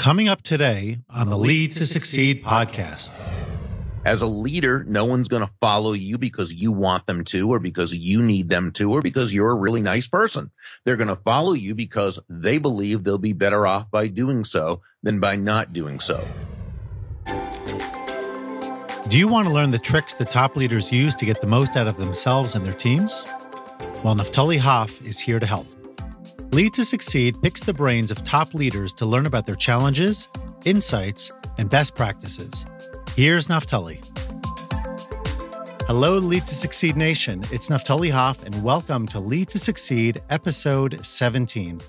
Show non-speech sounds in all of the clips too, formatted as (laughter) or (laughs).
Coming up today on the Lead to Succeed podcast. As a leader, no one's going to follow you because you want them to, or because you need them to, or because you're a really nice person. They're going to follow you because they believe they'll be better off by doing so than by not doing so. Do you want to learn the tricks the top leaders use to get the most out of themselves and their teams? Well, Naftali Hoff is here to help. Lead to Succeed picks the brains of top leaders to learn about their challenges, insights, and best practices. Here's Naftali. Hello, Lead to Succeed Nation. It's Naftali Hoff, and welcome to Lead to Succeed, episode 17.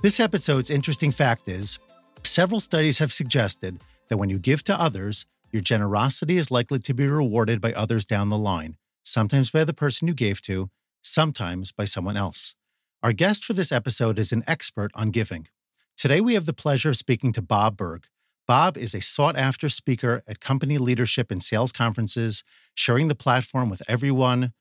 This episode's interesting fact is several studies have suggested that when you give to others, your generosity is likely to be rewarded by others down the line, sometimes by the person you gave to, sometimes by someone else. Our guest for this episode is an expert on giving. Today, we have the pleasure of speaking to Bob Burg. Bob is a sought after speaker at company leadership and sales conferences, sharing the platform with everyone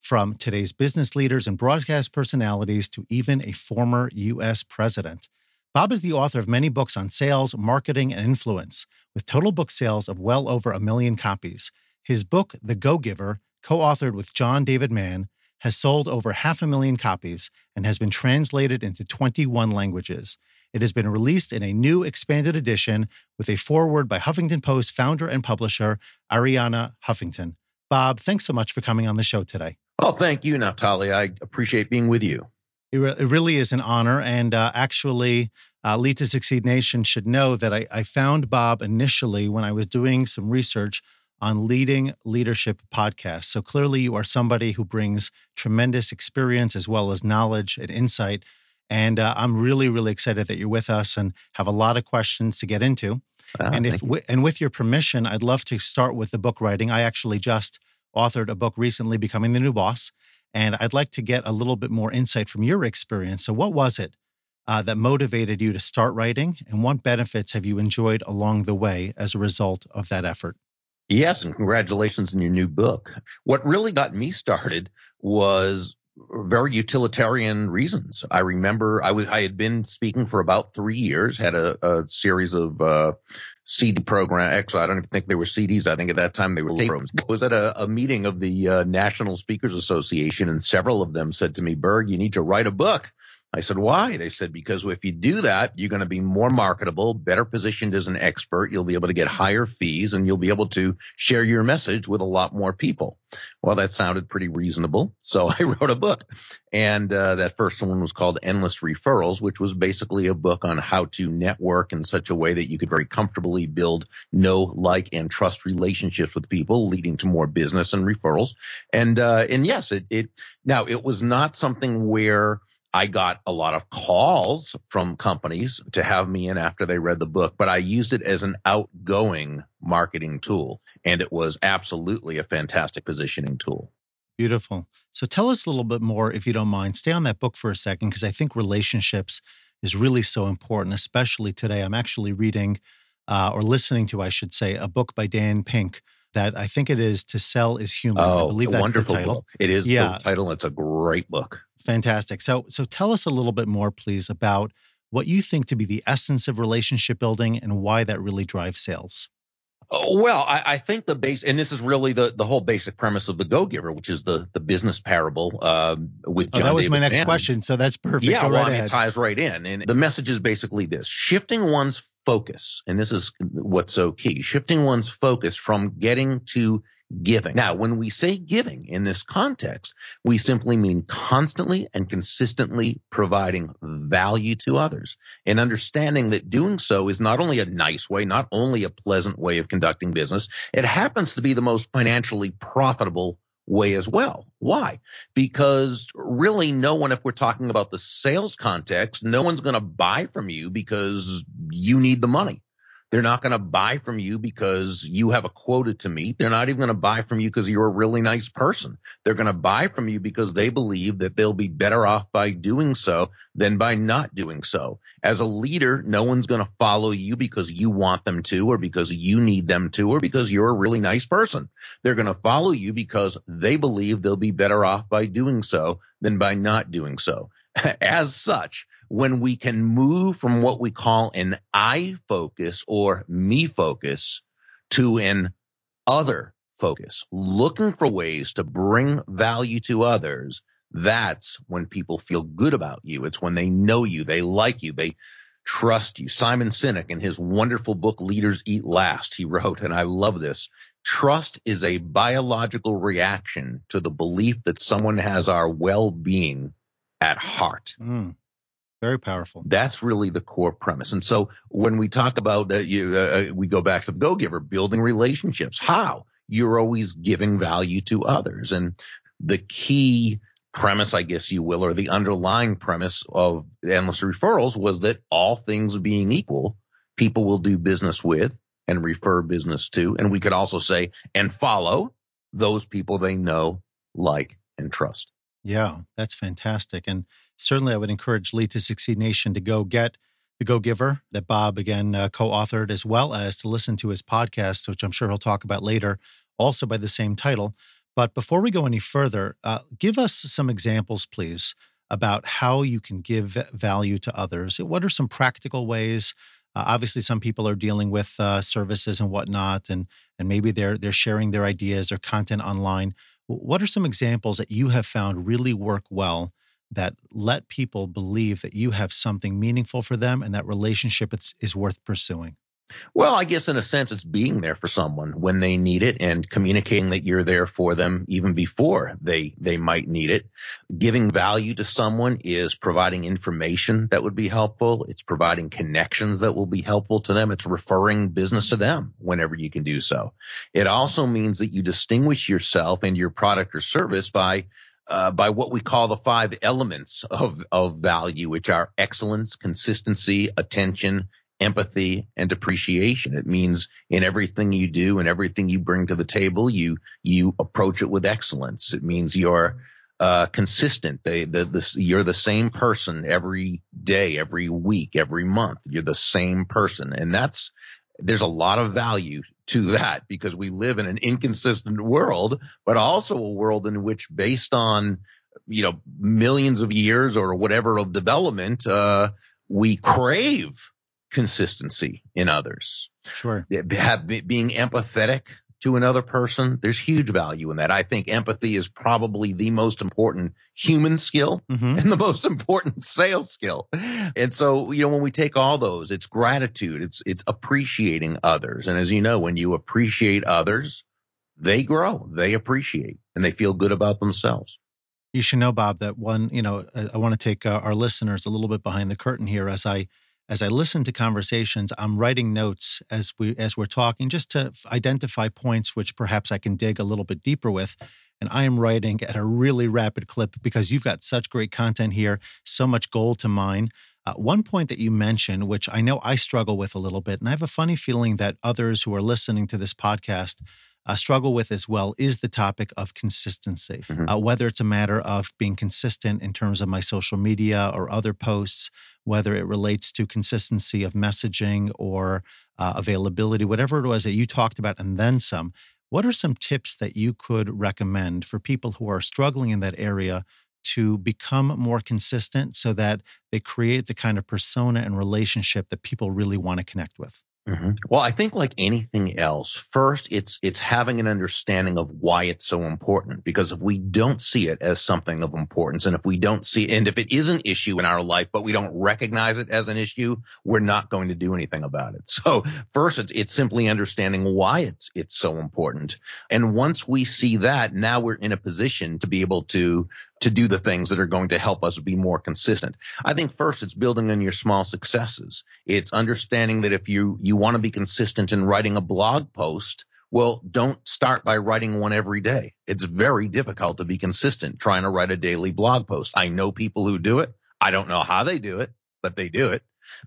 from today's business leaders and broadcast personalities to even a former U.S. president. Bob is the author of many books on sales, marketing, and influence, with total book sales of well over a million copies. His book, The Go Giver, co authored with John David Mann, has sold over half a million copies and has been translated into 21 languages. It has been released in a new expanded edition with a foreword by Huffington Post founder and publisher Arianna Huffington. Bob, thanks so much for coming on the show today. Well, thank you, Naftali. I appreciate being with you. It, re- it really is an honor. And uh, actually, uh, Lead to Succeed Nation should know that I, I found Bob initially when I was doing some research on leading leadership podcasts. So clearly, you are somebody who brings tremendous experience as well as knowledge and insight. And uh, I'm really, really excited that you're with us and have a lot of questions to get into. Uh, and if and with your permission, I'd love to start with the book writing. I actually just authored a book recently, Becoming the New Boss, and I'd like to get a little bit more insight from your experience. So, what was it uh, that motivated you to start writing, and what benefits have you enjoyed along the way as a result of that effort? Yes, and congratulations on your new book. What really got me started was very utilitarian reasons. I remember I was I had been speaking for about three years, had a, a series of uh, CD program. Actually, I don't even think they were CDs. I think at that time they were programs. I was at a, a meeting of the uh, National Speakers Association, and several of them said to me, "Burg, you need to write a book." I said, why? They said, because if you do that, you're going to be more marketable, better positioned as an expert. You'll be able to get higher fees and you'll be able to share your message with a lot more people. Well, that sounded pretty reasonable. So (laughs) I wrote a book and uh, that first one was called Endless Referrals, which was basically a book on how to network in such a way that you could very comfortably build know, like, and trust relationships with people leading to more business and referrals. And, uh, and yes, it, it, now it was not something where I got a lot of calls from companies to have me in after they read the book, but I used it as an outgoing marketing tool. And it was absolutely a fantastic positioning tool. Beautiful. So tell us a little bit more, if you don't mind. Stay on that book for a second, because I think relationships is really so important, especially today. I'm actually reading uh, or listening to, I should say, a book by Dan Pink that I think it is To Sell is Human. Oh, I believe that's wonderful the title. book. It is yeah. the title. It's a great book. Fantastic. So, so tell us a little bit more, please, about what you think to be the essence of relationship building and why that really drives sales. Oh, well, I, I, think the base, and this is really the, the whole basic premise of the Go Giver, which is the the business parable uh, with John. Oh, that was David my next Mann. question, so that's perfect. Yeah, well, right it ties right in, and the message is basically this: shifting one's focus, and this is what's so key: shifting one's focus from getting to giving. Now, when we say giving in this context, we simply mean constantly and consistently providing value to others and understanding that doing so is not only a nice way, not only a pleasant way of conducting business, it happens to be the most financially profitable way as well. Why? Because really no one, if we're talking about the sales context, no one's going to buy from you because you need the money. They're not going to buy from you because you have a quota to meet. They're not even going to buy from you because you're a really nice person. They're going to buy from you because they believe that they'll be better off by doing so than by not doing so. As a leader, no one's going to follow you because you want them to or because you need them to or because you're a really nice person. They're going to follow you because they believe they'll be better off by doing so than by not doing so. (laughs) As such, when we can move from what we call an I focus or me focus to an other focus, looking for ways to bring value to others, that's when people feel good about you. It's when they know you, they like you, they trust you. Simon Sinek in his wonderful book, Leaders Eat Last, he (laughs) wrote, and I love this. Trust is a biological reaction to the belief that someone has our well-being at heart. Mm, very powerful. That's really the core premise. And so when we talk about uh, you, uh, we go back to the go giver, building relationships. How? You're always giving value to others. And the key premise, I guess you will, or the underlying premise of endless referrals was that all things being equal, people will do business with and refer business to. And we could also say and follow those people they know, like, and trust. Yeah, that's fantastic. And certainly I would encourage Lead to Succeed Nation to go get the Go Giver that Bob again uh, co authored, as well as to listen to his podcast, which I'm sure he'll talk about later, also by the same title. But before we go any further, uh, give us some examples, please, about how you can give value to others. What are some practical ways? Uh, obviously, some people are dealing with uh, services and whatnot, and and maybe they're they're sharing their ideas or content online. What are some examples that you have found really work well that let people believe that you have something meaningful for them and that relationship is, is worth pursuing? Well, I guess in a sense, it's being there for someone when they need it and communicating that you're there for them even before they, they might need it. Giving value to someone is providing information that would be helpful. It's providing connections that will be helpful to them. It's referring business to them whenever you can do so. It also means that you distinguish yourself and your product or service by uh, by what we call the five elements of, of value, which are excellence, consistency, attention, empathy and appreciation. It means in everything you do and everything you bring to the table, you you approach it with excellence. It means you're uh, consistent. They, the, the, you're the same person every day, every week, every month. You're the same person, and that's there's a lot of value to that because we live in an inconsistent world, but also a world in which, based on you know millions of years or whatever of development, uh, we crave consistency in others. Sure. Have, being empathetic to another person, there's huge value in that. I think empathy is probably the most important human skill mm-hmm. and the most important (laughs) sales skill. And so, you know, when we take all those, it's gratitude, it's it's appreciating others. And as you know, when you appreciate others, they grow, they appreciate, and they feel good about themselves. You should know, Bob, that one, you know, I, I want to take uh, our listeners a little bit behind the curtain here as I as I listen to conversations, I'm writing notes as we as we're talking, just to identify points which perhaps I can dig a little bit deeper with. And I am writing at a really rapid clip because you've got such great content here, so much gold to mine. Uh, one point that you mentioned, which I know I struggle with a little bit, and I have a funny feeling that others who are listening to this podcast uh, struggle with as well is the topic of consistency. Mm-hmm. Uh, whether it's a matter of being consistent in terms of my social media or other posts, whether it relates to consistency of messaging or uh, availability, whatever it was that you talked about, and then some. What are some tips that you could recommend for people who are struggling in that area to become more consistent so that they create the kind of persona and relationship that people really want to connect with? Mm-hmm. Well, I think like anything else, first it's it's having an understanding of why it's so important. Because if we don't see it as something of importance, and if we don't see, and if it is an issue in our life, but we don't recognize it as an issue, we're not going to do anything about it. (laughs) So first, it's it's simply understanding why it's it's so important. And once we see that, now we're in a position to be able to to do the things that are going to help us be more consistent. I think first it's building on your small successes. It's understanding that if you, you want to be consistent in writing a blog post, well, don't start by writing one every day. It's very difficult to be consistent trying to write a daily blog post. I know people who do it. I don't know how they do it, but they do it. (laughs)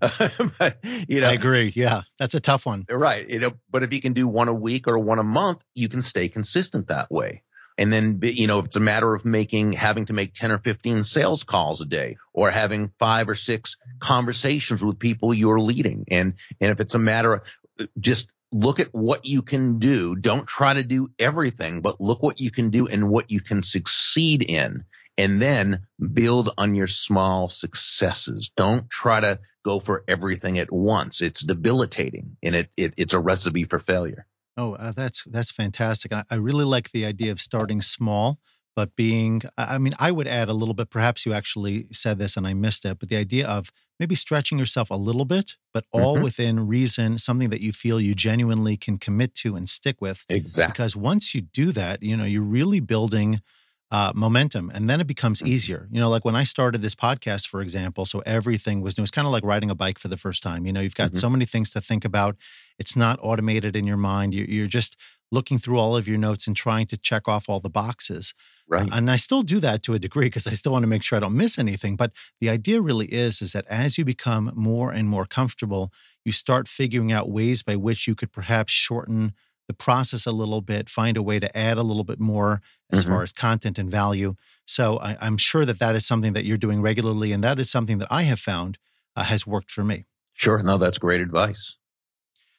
but, you know, I agree. Yeah, that's a tough one. Right. You know, but if you can do one a week or one a month, you can stay consistent that way. And then, you know, if it's a matter of making, having to make 10 or 15 sales calls a day or having five or six conversations with people you're leading. And, and if it's a matter of just look at what you can do. Don't try to do everything, but look what you can do and what you can succeed in and then build on your small successes. Don't try to go for everything at once. It's debilitating and it, it it's a recipe for failure. Oh, uh, that's that's fantastic. I, I really like the idea of starting small, but being. I mean, I would add a little bit. Perhaps you actually said this and I missed it, but the idea of maybe stretching yourself a little bit, but all mm-hmm. within reason, something that you feel you genuinely can commit to and stick with. Exactly. Because once you do that, you know, you're really building uh, momentum and then it becomes mm-hmm. easier. You know, like when I started this podcast, for example, so everything was new. It's kind of like riding a bike for the first time. You know, you've got mm-hmm. so many things to think about. It's not automated in your mind. You're, you're just looking through all of your notes and trying to check off all the boxes. Right. And I still do that to a degree because I still want to make sure I don't miss anything. But the idea really is is that as you become more and more comfortable, you start figuring out ways by which you could perhaps shorten the process a little bit, find a way to add a little bit more as mm-hmm. far as content and value. So I, am sure that that is something that you're doing regularly, and that is something that I have found uh, has worked for me. Sure, no, that's great advice.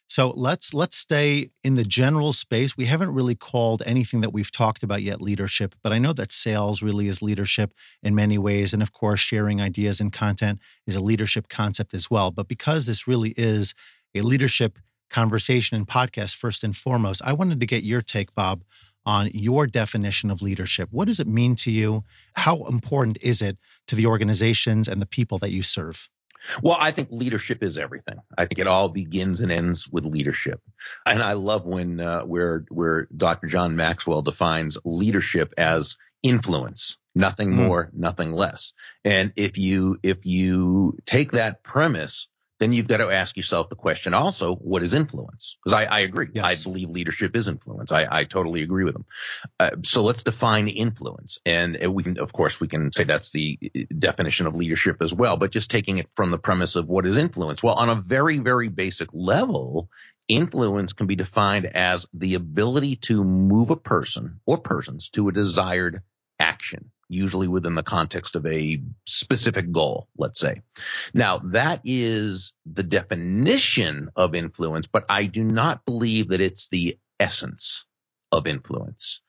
So let's let's stay in the general space. We haven't really called anything that we've talked about yet leadership, but I know that sales really is leadership in many ways, and of course, sharing ideas and content is a leadership concept as well. But because this really is a leadership conversation and podcast first and foremost, I wanted to get your take, Bob, on your definition of leadership. What does it mean to you? How important is it to the organizations and the people that you serve? Well, I think leadership is everything. I think it all begins and ends with leadership. And I love when uh, where where Dr. John Maxwell defines leadership as influence, nothing mm. more, nothing less. And if you if you take that premise then you've got to ask yourself the question also, what is influence? Because I, I, agree. Yes. I believe leadership is influence. I, I totally agree with them. Uh, so let's define influence. And we can, of course, we can say that's the uh, definition of leadership as well, but just taking it from the premise of what is influence. Well, on a very, very basic level, influence can be defined as the ability to move a person or persons to a desired action usually within the context of a specific goal, let's say. Now, that is the definition of influence, but I do not believe that it's the essence of influence.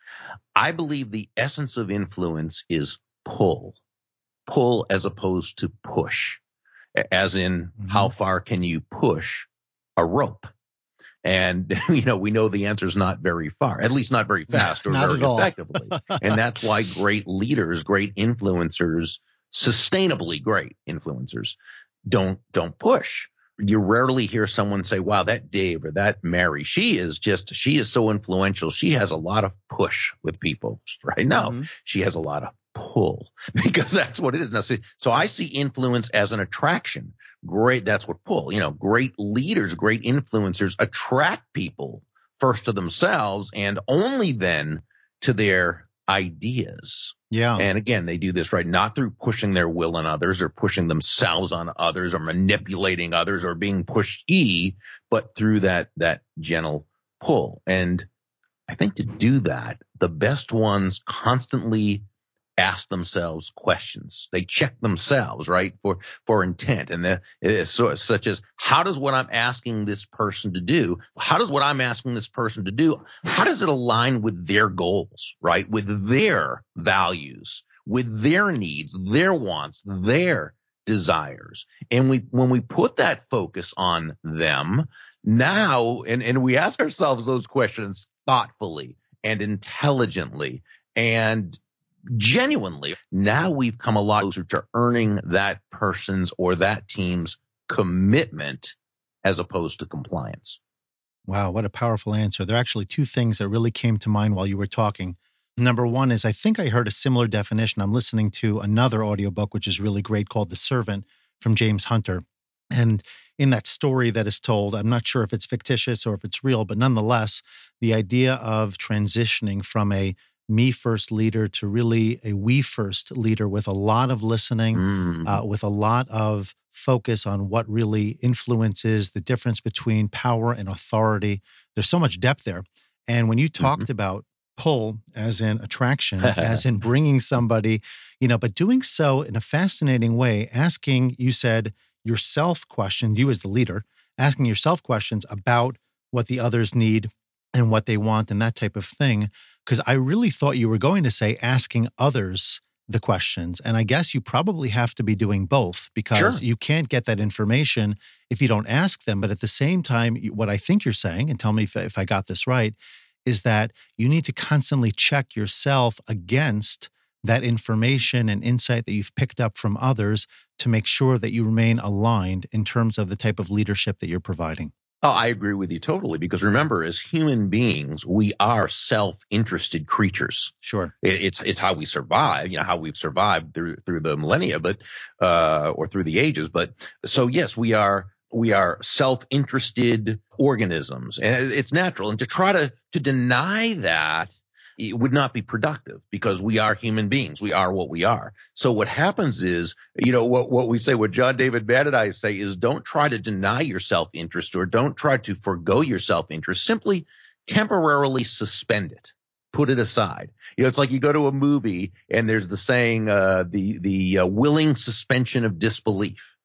I believe the essence of influence is pull, pull as opposed to push, as in mm-hmm. how far can you push a rope? And, (laughs) you know, we know the answer is not very far, at least not very fast or very effectively. and that's why great leaders, great influencers, sustainably great influencers don't, don't push. You rarely hear someone say, wow, that Dave or that Mary, she is just, she is so influential. She has a lot of push with people, (laughs) right? now. mm-hmm. she has a lot of pull (laughs) because that's what it is. Now, see, so I see influence as an attraction. Great that's what pull you know great leaders great influencers attract people first to themselves and only then to their ideas. Yeah. And again they do this right not through pushing their will on others or pushing themselves on others or manipulating others or being pushed e but through that that gentle pull. And i think to do that the best ones constantly ask themselves questions. They check themselves, right, for for intent, and so, such as how does what I'm asking this person to do, how does what I'm asking this person to do, how does it align with their goals, right, with their values, with their needs, their wants, their desires, and we when we put that focus on them now, and and we ask ourselves those questions thoughtfully and intelligently and genuinely, now we've come a lot closer to earning that person's or that team's commitment as opposed to compliance. Wow, what a powerful answer. There are actually two things that really came to mind while you were talking. Number one is I think I heard a similar definition. I'm listening to another audiobook, which is really great, called The Servant from James Hunter. And in that story that is told, I'm not sure if it's fictitious or if it's real, but nonetheless, the idea of transitioning from a me first leader to really a we first leader with a lot of listening, mm. uh, with a lot of focus on what really influences the difference between power and authority. There's so much depth there. And when you talked mm-hmm. about pull as in attraction, as in (laughs) bringing somebody, you know, but doing so in a fascinating way, asking, you said, yourself questions, you as the leader, asking yourself questions about what the others need and what they want and that type of thing because I really thought you were going to say asking others the questions. And I guess you probably have to be doing both because Sure. you can't get that information if you don't ask them. But at the same time, what I think you're saying, and tell me if, if I got this right, is that you need to constantly check yourself against that information and insight that you've picked up from others to make sure that you remain aligned in terms of the type of leadership that you're providing. Oh, I agree with you totally. Because remember, as human beings, we are self-interested creatures. Sure. It, it's it's how we survive. You know how we've survived through through the millennia, but uh, or through the ages. But so yes, we are we are self-interested organisms, and it's natural. And to try to to deny that it would not be productive because we are human beings. We are what we are. So what happens is, you know, what, what we say, what John David I say is don't try to deny your self-interest or don't try to forego your self-interest. Simply temporarily suspend it. Put it aside. You know, it's like you go to a movie and there's the saying, uh, the, the uh, willing suspension of disbelief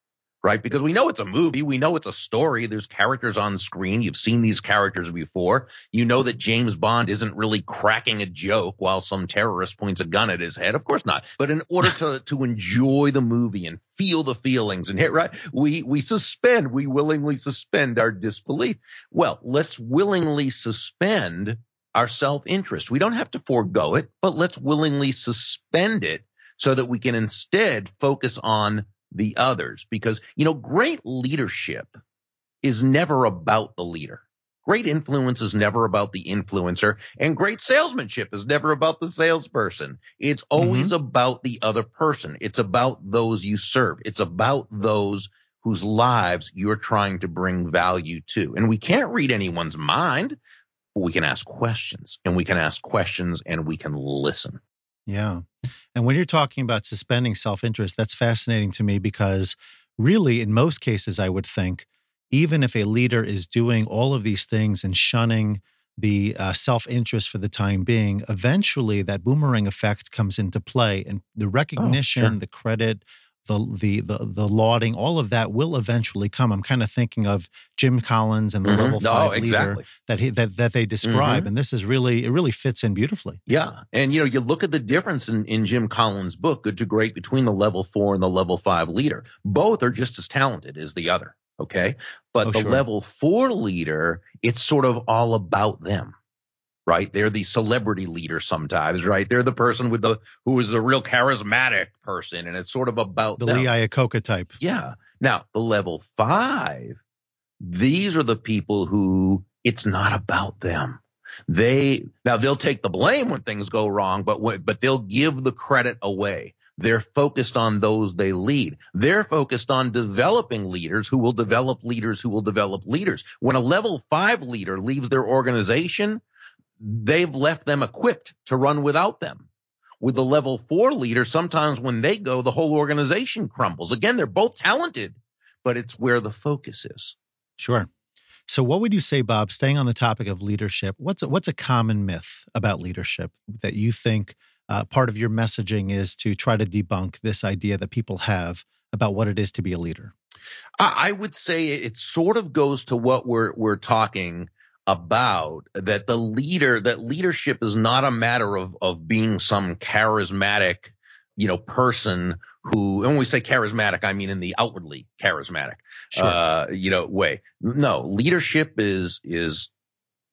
right? Because we know it's a movie. We know it's a story. There's characters on screen. You've seen these characters before. You know that James Bond isn't really cracking a joke while some terrorist points a gun at his head. Of course not. But in order to, (laughs) to enjoy the movie and feel the feelings and hit, right, we, we suspend, we willingly suspend our disbelief. Well, let's willingly suspend our self-interest. We don't have to forego it, but let's willingly suspend it so that we can instead focus on the others because, you know, great leadership is never about the leader. Great influence is never about the influencer and great salesmanship is never about the salesperson. It's always mm-hmm. about the other person. It's about those you serve. It's about those whose lives you're trying to bring value to. And we can't read anyone's mind, but we can ask questions and we can ask questions and we can listen. Yeah. And when you're talking about suspending self interest, that's fascinating to me because, really, in most cases, I would think, even if a leader is doing all of these things and shunning the uh, self interest for the time being, eventually that boomerang effect comes into play. And the recognition, sure. the credit, the, the the the lauding, all of that will eventually come. I'm kind of thinking of Jim Collins and the Mhm. level No, five leader that he that that they describe, and this is really it really fits in beautifully. Yeah. And you know, you look at the difference in, in Jim Collins' book, Good to Great, between the level four and the level five leader. Both are just as talented as the other. Okay. But Oh, the sure. level four leader, it's sort of all about them. Right. They're the celebrity leader sometimes, right? They're the person with the, who is the real charismatic person. And it's sort of about The them. Lee Iacocca type. Yeah. Now, the level five, these are the people who it's not about them. They, now they'll take the blame when things go wrong, but, but they'll give the credit away. They're focused on those they lead. They're focused on developing leaders who will develop leaders who will develop leaders. When a level five leader leaves their organization, they've left them equipped to run without them with the level four leader, sometimes when they go, the whole organization crumbles. Again, they're both talented, but it's where the focus is. Sure. So, what would you say, Bob? Staying on the topic of leadership, what's a, what's a common myth about leadership that you think uh, part of your messaging is to try to debunk this idea that people have about what it is to be a leader? I, I would say it sort of goes to what we're we're talking about that the leader that leadership is not a matter of of being some charismatic you know person who and when we say charismatic i mean in the outwardly charismatic Sure. uh you know way. No leadership is is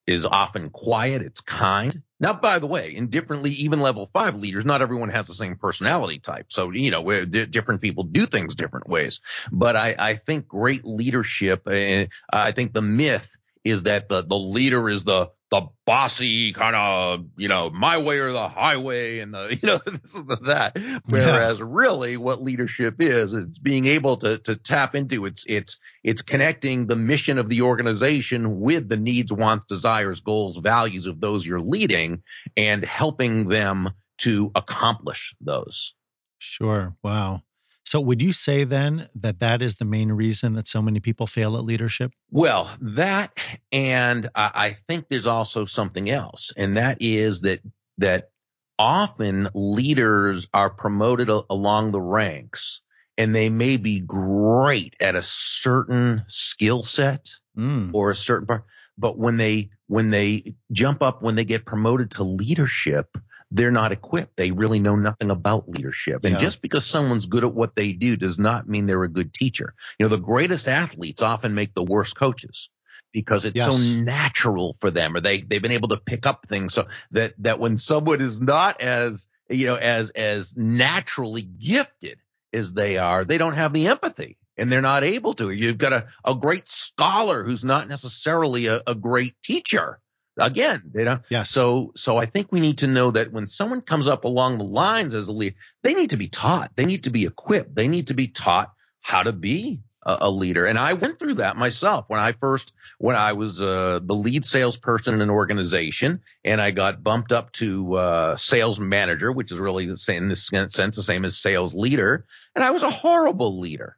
is often quiet it's kind. Now by the way in differently even level 5 leaders not everyone has the same personality type. So you know different people do things different ways. But i i think great leadership uh, i think the myth is that the the leader is the the bossy kind of you know my way or the highway and the (laughs) you know this and the that whereas really what leadership is it's being able to to tap into it's it's it's connecting the mission of the organization with the needs wants desires goals values of those you're leading and helping them to accomplish those Sure. Wow. So, would you say then that that is the main reason that so many people fail at leadership? Well, that and I, I think there's also something else, and that is that that often leaders are promoted along the ranks, and they may be great at a certain skill set Mm, or a certain part, but when they when they jump up when they get promoted to leadership, they're not equipped. They really know nothing about leadership. And Yeah. just because someone's good at what they do does not mean they're a good teacher. You know, the greatest athletes often make the worst coaches because it's Yes. so natural for them or they they've been able to pick up things so that that when someone is not as you know as as naturally gifted as they are they don't have the empathy and they're not able to you've got a, a great scholar who's not necessarily a, a great teacher again they don't Yes. so so i think we need to know that when someone comes up along the lines as a leader they need to be taught. They need to be equipped. They need to be taught how to be a, a leader. And i went through that myself when i first when i was uh, the lead salesperson in an organization and i got bumped up to uh, sales manager which is really the same in this sense the same as sales leader. And i was a horrible leader.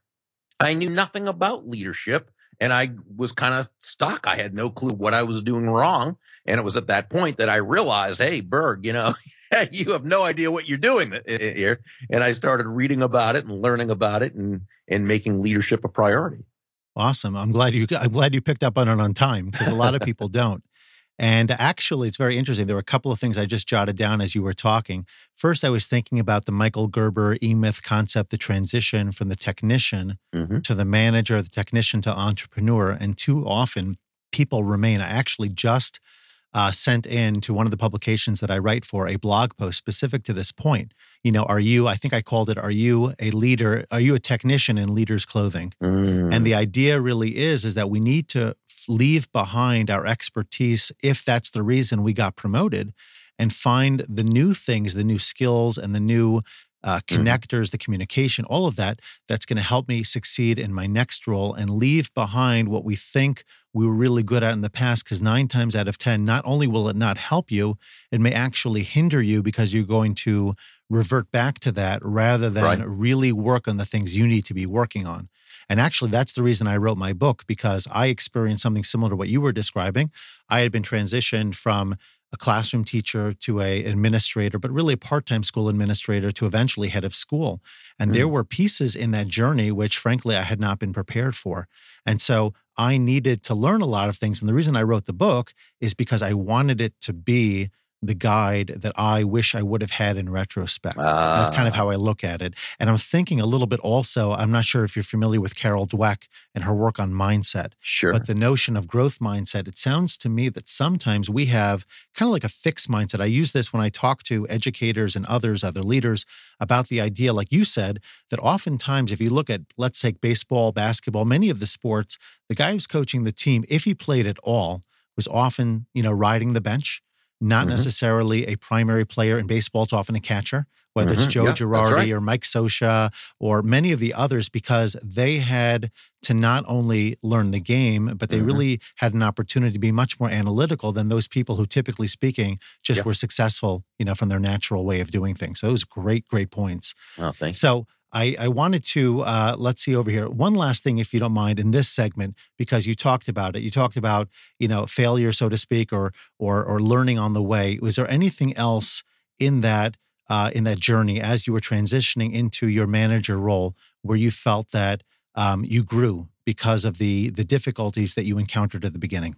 I knew nothing about leadership and i was kind of stuck. I had no clue what i was doing wrong and it was at that point that I realized, hey, Burg, you know, (laughs) you have no idea what you're doing here. And I started reading about it and learning about it and, and making leadership a priority. Awesome. I'm glad you I'm glad you picked up on it on time because a lot of people (laughs) don't. And actually, it's very interesting. There were a couple of things I just jotted down as you were talking. First, I was thinking about the Michael Gerber E Myth concept, the transition from the technician Mm-hmm. to the manager, the technician to entrepreneur. And too often, people remain. I actually just uh, sent in to one of the publications that I write for a blog post specific to this point. You know, are you, I think I called it, Are you a leader? Are you a technician in leader's clothing? Mm. And the idea really is is that we need to leave behind our expertise if that's the reason we got promoted and find the new things, the new skills and the new uh, connectors, the communication, all of that that's going to help me succeed in my next role and leave behind what we think we were really good at in the past because 9 times out of 10 not only will it not help you, it may actually hinder you because you're going to revert back to that rather than Right. really work on the things you need to be working on. And actually, that's the reason I wrote my book because I experienced something similar to what you were describing. I had been transitioned from a classroom teacher to a administrator, but really a part-time school administrator to eventually head of school. And there mm. were pieces in that journey which frankly I had not been prepared for. And so I needed to learn a lot of things. And the reason I wrote the book is because I wanted it to be the guide that I wish I would have had in retrospect. That's kind of Ah. how I look at it. And I'm thinking a little bit also, I'm not sure if you're familiar with Carol Dweck and her work on mindset, Sure. but the notion of growth mindset, it sounds to me that sometimes we have kind of like a fixed mindset. I use this when I talk to educators and others, other leaders, about the idea, like you said, that oftentimes if you look at, let's take baseball, basketball, many of the sports, the guy who's coaching the team, if he played at all, was often, you know, riding the bench, not Mhm. necessarily a primary player in baseball. It's often a catcher, whether it's Mhm. Joe Yeah, Girardi right. or Mike Scioscia or many of the others, because they had to not only learn the game, but they Mhm. really had an opportunity to be much more analytical than those people who, typically speaking, just Yeah. were successful, you know, from their natural way of doing things. So those great, great points. Oh, thanks. So I, I wanted to uh, let's see over here. One last thing, if you don't mind, in this segment, because you talked about it. You talked about you know failure, so to speak, or or or learning on the way. Was there anything else in that uh, in that journey as you were transitioning into your manager role where you felt that um, you grew because of the the difficulties that you encountered at the beginning?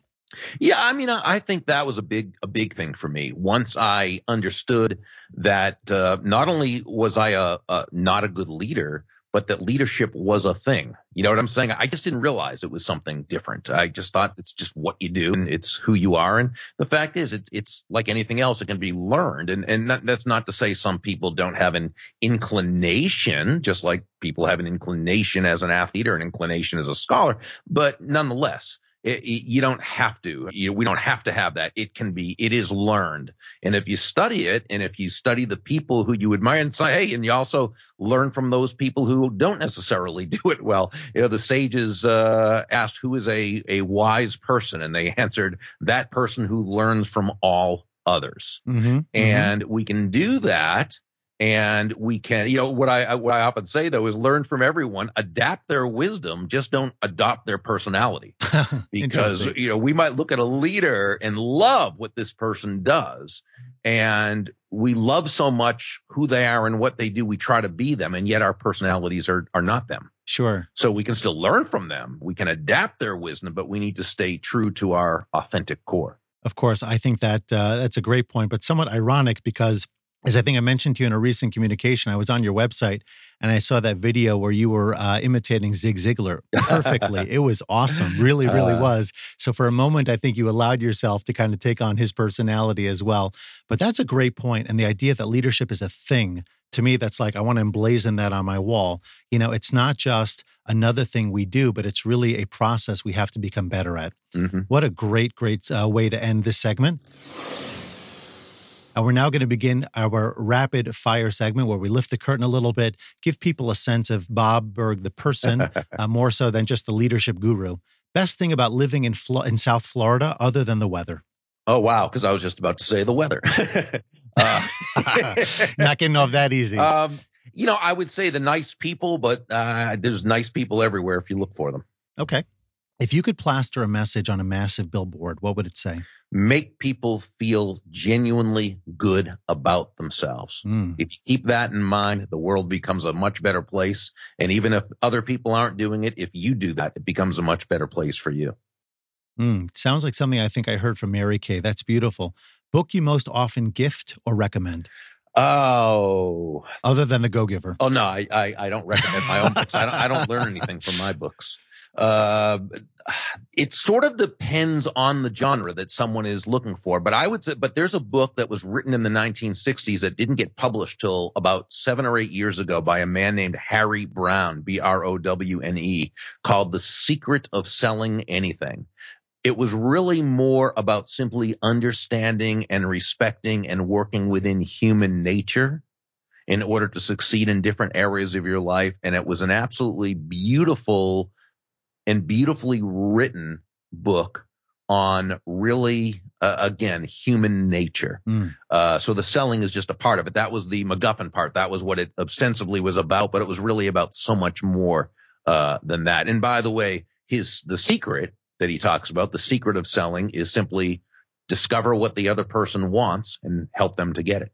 Yeah, I mean, I think that was a big, a big thing for me. Once I understood that uh, not only was I a, a not a good leader, but that leadership was a thing. You know what I'm saying? I just didn't realize it was something different. I just thought it's just what you do and it's who you are. And the fact is, it's it's like anything else; it can be learned. And and that's not to say some people don't have an inclination, just like people have an inclination as an athlete or an inclination as a scholar. But nonetheless, it, it- you don't have to. You, we don't have to have that. It can be. It is learned. And if you study it, and if you study the people who you admire, and say, hey, and you also learn from those people who don't necessarily (laughs) do it well. You know, the sages uh, asked, "Who is a a wise person?" And they (laughs) answered, "That person who learns from all others." Mm-hmm. And we can do that. And we can, you know, what I what I often say though is learn from everyone, adapt their wisdom, just don't adopt their personality. (laughs) Because you know we might look at a leader and love what this person does and we love so much who they are and what they do we try to be them and yet our personalities are are not them. Sure. so we can still learn from them we can adapt their wisdom but we need to stay true to our authentic core. Of course, I think that uh, that's a great point, but somewhat ironic because as I think I mentioned to you in a recent communication, I was on your website and I saw that video where you were uh, imitating Zig Ziglar perfectly. (laughs) it was awesome, really, really uh, was. So for a moment, I think you allowed yourself to kind of take on his personality as well. But that's a great point, and the idea that leadership is a thing. To me, that's like I want to emblazon that on my wall. You know, it's not just another thing we do, but it's really a process we have to become better at. Mm-hmm. What a great, great uh, way to end this segment. And we're now going to begin our rapid fire segment where we lift the curtain a little bit, give people a sense of Bob Burg, the person, (laughs) uh, more so than just the leadership guru. Best thing about living in, Flo- in South Florida other than the weather? Oh, wow. Because I was just about to say the weather. (laughs) uh, (laughs) Not getting off that easy. Um, you know, I would say the nice people, but uh, there's nice people everywhere if you look for them. Okay. If you could plaster a message on a massive billboard, what would it say? Make people feel genuinely good about themselves. Mm. If you keep that in mind, the world becomes a much better place. And even if other people aren't doing it, if you do that, it becomes a much better place for you. Mm. Sounds like something I think I heard from Mary Kay. That's beautiful. Book you most often gift or recommend? Oh, other than the Go Giver. Oh no, I I, I don't recommend my own books. I don't I don't learn anything from my books. Uh, it sort of depends on the genre that someone is looking for. But I would say, but there's a book that was written in the 1960s that didn't get published till about seven or eight years ago by a man named Harry Browne, B R O W N E, called The Secret of Selling Anything. It was really more about simply understanding and respecting and working within human nature in order to succeed in different areas of your life. And it was an absolutely beautiful and beautifully written book on really uh, again human nature. Mm. uh, so the selling is just a part of it. That was the macguffin part. That was what it ostensibly was about but it was really about so much more uh, than that. And by the way his the secret that he talks about the secret of selling is simply discover what the other person wants and help them to get it.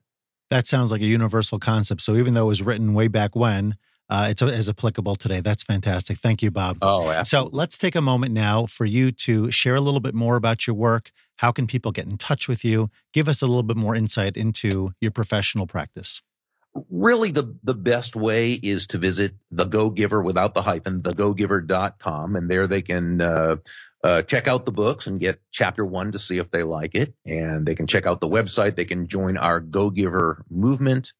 That sounds like a universal concept. So even though it was written way back when uh, it's as applicable today. That's fantastic. Thank you, Bob. Oh, absolutely. So let's take a moment now for you to share a little bit more about your work. How can people get in touch with you? Give us a little bit more insight into your professional practice. Really, the, the best way is to visit the Go Giver without the hyphen, thegogiver.com. And there they can uh, uh, check out the books and get chapter one to see if they like it. And they can check out the website. They can join our Go Giver movement.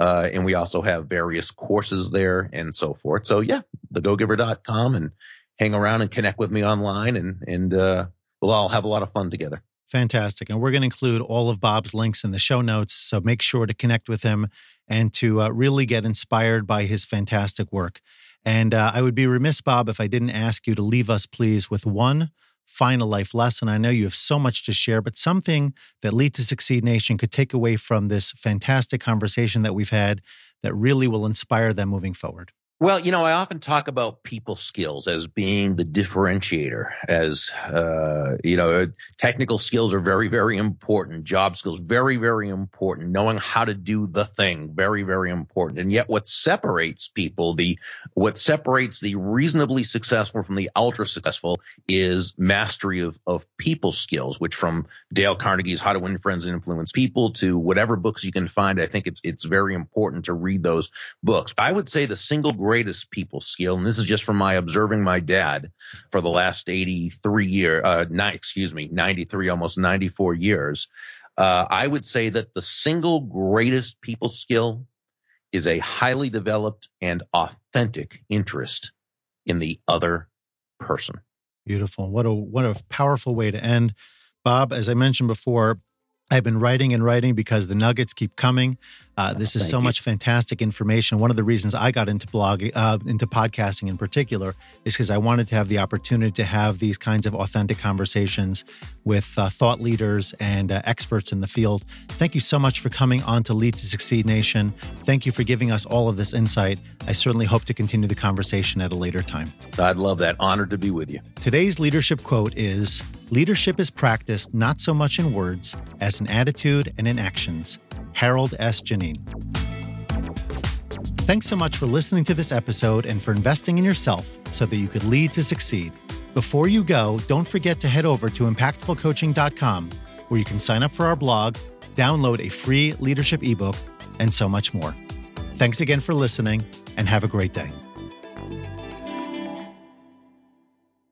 Uh, and we also have various courses there and so forth. So yeah, thegogiver.com and hang around and connect with me online and, and, uh, we'll all have a lot of fun together. Fantastic. And we're going to include all of Bob's links in the show notes. So make sure to connect with him and to uh, really get inspired by his fantastic work. And uh, I would be remiss, Bob, if I didn't ask you to leave us, please, with one final life lesson. I know you have so much to share, but something that Lead to Succeed Nation could take away from this fantastic conversation that we've had that really will inspire them moving forward. Well, you know, I often talk about people skills as being the differentiator. As uh, you know, technical skills are very, very important. Job skills very, very important. Knowing how to do the thing very, very important. And yet, what separates people, the what separates the reasonably successful from the ultra successful, is mastery of of people skills. Which, from Dale Carnegie's How to Win Friends and Influence People to whatever books you can find, I think it's it's very important to read those books. I would say the single greatest people skill, and this is just from my observing my dad for the last 83 year, uh, nine, excuse me, 93, almost 94 years. Uh, I would say that the single greatest people skill is a highly developed and authentic interest in the other person. Beautiful. What a what a powerful way to end. Bob, as I mentioned before, I've been writing and writing because the nuggets keep coming. Uh, this is Thank so you. much fantastic information. One of the reasons I got into blogging, uh, into podcasting in particular, is because I wanted to have the opportunity to have these kinds of authentic conversations with uh, thought leaders and uh, experts in the field. Thank you so much for coming on to Lead to Succeed Nation. Thank you for giving us all of this insight. I certainly hope to continue the conversation at a later time. I'd love that. Honored to be with you. Today's leadership quote is Leadership is practiced not so much in words as in attitude and in actions. Harold S. Geneen. Thanks so much for listening to this episode and for investing in yourself so that you could lead to succeed. Before you go, don't forget to head over to impactfulcoaching.com where you can sign up for our blog, download a free leadership ebook, and so much more. Thanks again for listening and have a great day.